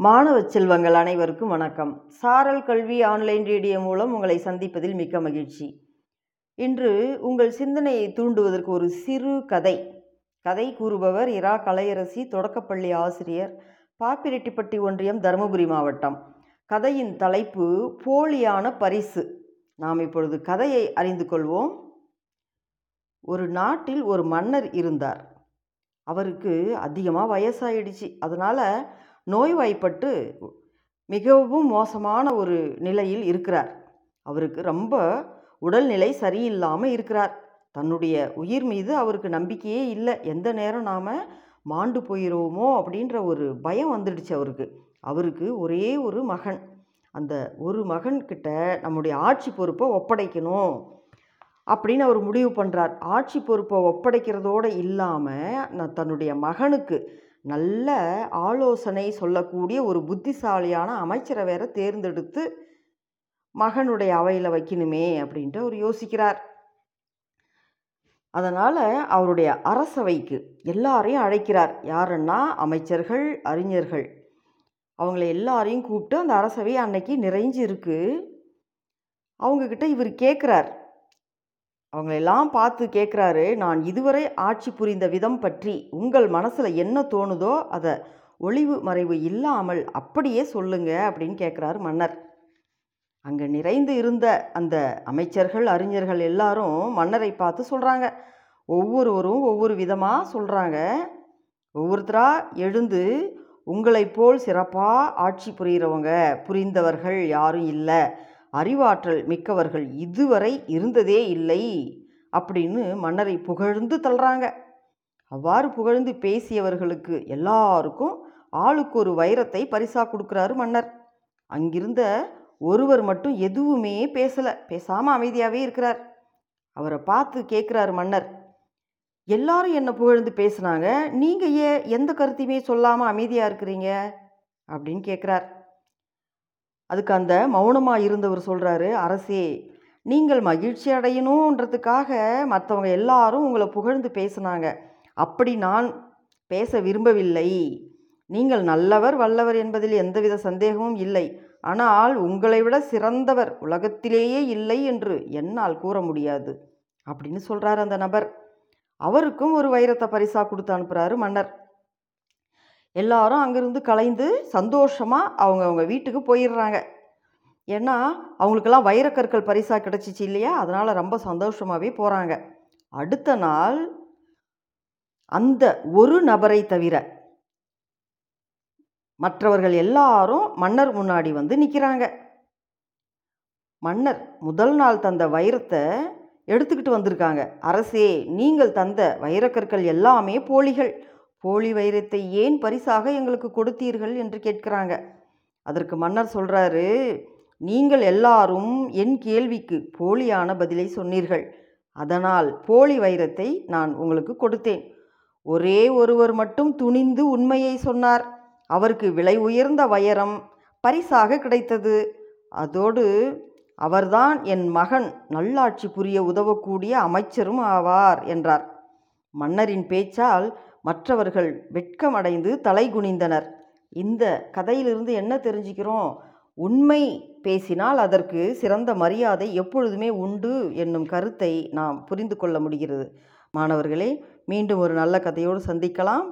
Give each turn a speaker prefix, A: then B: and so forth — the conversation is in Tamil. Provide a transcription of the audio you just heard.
A: மாணவ செல்வங்கள் அனைவருக்கும் வணக்கம். சாரல் கல்வி ஆன்லைன் ரேடியோ மூலம் உங்களை சந்திப்பதில் மிக்க மகிழ்ச்சி. இன்று உங்கள் சிந்தனையை தூண்டுவதற்கு ஒரு சிறு கதை. கதை கூறுபவர் இரா கலையரசி தொடக்கப்பள்ளி ஆசிரியர் பாப்பிரெட்டிப்பட்டி ஒன்றியம் தருமபுரி மாவட்டம். கதையின் தலைப்பு போலியான பரிசு. நாம் இப்பொழுது கதையை அறிந்து கொள்வோம். ஒரு நாட்டில் ஒரு மன்னர் இருந்தார். அவருக்கு அதிகமாக வயசாயிடுச்சு. அதனால் நோய்வாய்ப்பட்டு மிகவும் மோசமான ஒரு நிலையில் இருக்கிறார். அவருக்கு ரொம்ப உடல்நிலை சரியில்லாமல் இருக்கிறார். தன்னுடைய உயிர் மீது அவருக்கு நம்பிக்கையே இல்லை. எந்த நேரம் நாம் மாண்டு போயிடுவோமோ அப்படின்ற ஒரு பயம் வந்துடுச்சு அவருக்கு. அவருக்கு ஒரே ஒரு மகன். அந்த ஒரு மகன்கிட்ட நம்முடைய ஆட்சி பொறுப்பை ஒப்படைக்கணும் அப்படின்னு அவர் முடிவு பண்ணுறார் ஆட்சி பொறுப்பை ஒப்படைக்கிறதோடு இல்லாமல் நான் தன்னுடைய மகனுக்கு நல்ல ஆலோசனை சொல்லக்கூடிய ஒரு புத்திசாலியான அமைச்சரை வேற தேர்ந்தெடுத்து மகனுடைய அவையில் வைக்கணுமே அப்படின்ட்டு அவர் யோசிக்கிறார். அதனால் அவருடைய அரசவைக்கு எல்லாரையும் அழைக்கிறார். யாருன்னா அமைச்சர்கள் அறிஞர்கள். அவங்கள எல்லாரையும் கூப்பிட்டு அந்த அரசவை அன்னைக்கு நிறைஞ்சு இருக்கு அவங்கக்கிட்ட இவர் கேட்குறார் அவங்களெல்லாம் பார்த்து கேட்குறாரு நான் இதுவரை ஆட்சி புரிந்த விதம் பற்றி உங்கள் மனசில் என்ன தோணுதோ அதை ஒளிவு மறைவு இல்லாமல் அப்படியே சொல்லுங்க அப்படின்னு கேட்குறாரு மன்னர். அங்கே நிறைந்து இருந்த அந்த அமைச்சர்கள் அறிஞர்கள் எல்லாரும் மன்னரை பார்த்து சொல்கிறாங்க ஒவ்வொருவரும் ஒவ்வொரு விதமாக சொல்கிறாங்க ஒவ்வொருத்தராக எழுந்து உங்களை போல் சிறப்பாக ஆட்சி புரிகிறவங்க புரிந்தவர்கள் யாரும் இல்லை. அறிவாற்றல் மிக்கவர்கள் இதுவரை இருந்ததே இல்லை அப்படின்னு மன்னரை புகழ்ந்து தள்ளுறாங்க. அவ்வாறு புகழ்ந்து பேசியவர்களுக்கு எல்லாருக்கும் ஆளுக்கு ஒரு வைரத்தை பரிசா கொடுக்குறாரு மன்னர். அங்கிருந்த ஒருவர் மட்டும் எதுவுமே பேசலை பேசாமல் அமைதியாகவே இருக்கிறார். அவரை பார்த்து கேட்குறாரு மன்னர் எல்லாரும் என்னை புகழ்ந்து பேசுனாங்க நீங்கள் ஏன் எந்த கருத்தையுமே சொல்லாமல் அமைதியாக இருக்கிறீங்க? அப்படின்னு கேட்குறார். அதுக்கு அந்த மௌனமாக இருந்தவர் சொல்கிறாரு அரசே நீங்கள் மகிழ்ச்சி அடையணுன்றதுக்காக மற்றவங்க எல்லாரும் உங்களை புகழ்ந்து பேசுனாங்க. அப்படி நான் பேச விரும்பவில்லை. நீங்கள் நல்லவர் வல்லவர் என்பதில் எந்தவித சந்தேகமும் இல்லை. ஆனால் உங்களை விட சிறந்தவர் உலகத்திலேயே இல்லை என்று என்னால் கூற முடியாது அப்படின்னு சொல்கிறார் அந்த நபர். அவருக்கும் ஒரு வைரத்தை பரிசாக கொடுத்து அனுப்புகிறாரு மன்னர். எல்லாரும் அங்கேருந்து கலைந்து சந்தோஷமாக அவங்க அவங்க வீட்டுக்கு போயிடுறாங்க. ஏன்னா அவங்களுக்கெல்லாம் வைரக்கற்கள் பரிசாக கிடச்சிச்சு இல்லையா? அதனால் ரொம்ப சந்தோஷமாகவே போகிறாங்க அடுத்த நாள் அந்த ஒரு நபரை தவிர மற்றவர்கள் எல்லாரும் மன்னர் முன்னாடி வந்து நிற்கிறாங்க மன்னர் முதல் நாள் தந்த வைரத்தை எடுத்துக்கிட்டு வந்திருக்காங்க. அரசே நீங்கள் தந்த வைரக்கற்கள் எல்லாமே போலிகள். போலி வைரத்தை ஏன் பரிசாக எங்களுக்கு கொடுத்தீர்கள் என்று கேட்குறாங்க. அதற்கு மன்னர் சொல்கிறாரு நீங்கள் எல்லாரும் என் கேள்விக்கு போலியான பதிலை சொன்னீர்கள். அதனால் போலி வைரத்தை நான் உங்களுக்கு கொடுத்தேன். ஒரே ஒருவர் மட்டும் துணிந்து உண்மையை சொன்னார். அவருக்கு விலை உயர்ந்த வைரம் பரிசாக கிடைத்தது. அதோடு அவர்தான் என் மகன். நல்லாட்சி புரிய உதவக்கூடிய அமைச்சரும் ஆவார் என்றார். மன்னரின் பேச்சால் மற்றவர்கள் வெட்கமடைந்து தலை குனிந்தனர். இந்த கதையிலிருந்து என்ன தெரிஞ்சுக்கிறோம்? உண்மை பேசினால் அதற்கு சிறந்த மரியாதை எப்பொழுதுமே உண்டு என்னும் கருத்தை நாம் புரிந்து கொள்ள முடிகிறது. மாணவர்களே மீண்டும் ஒரு நல்ல கதையோடு சந்திக்கலாம்.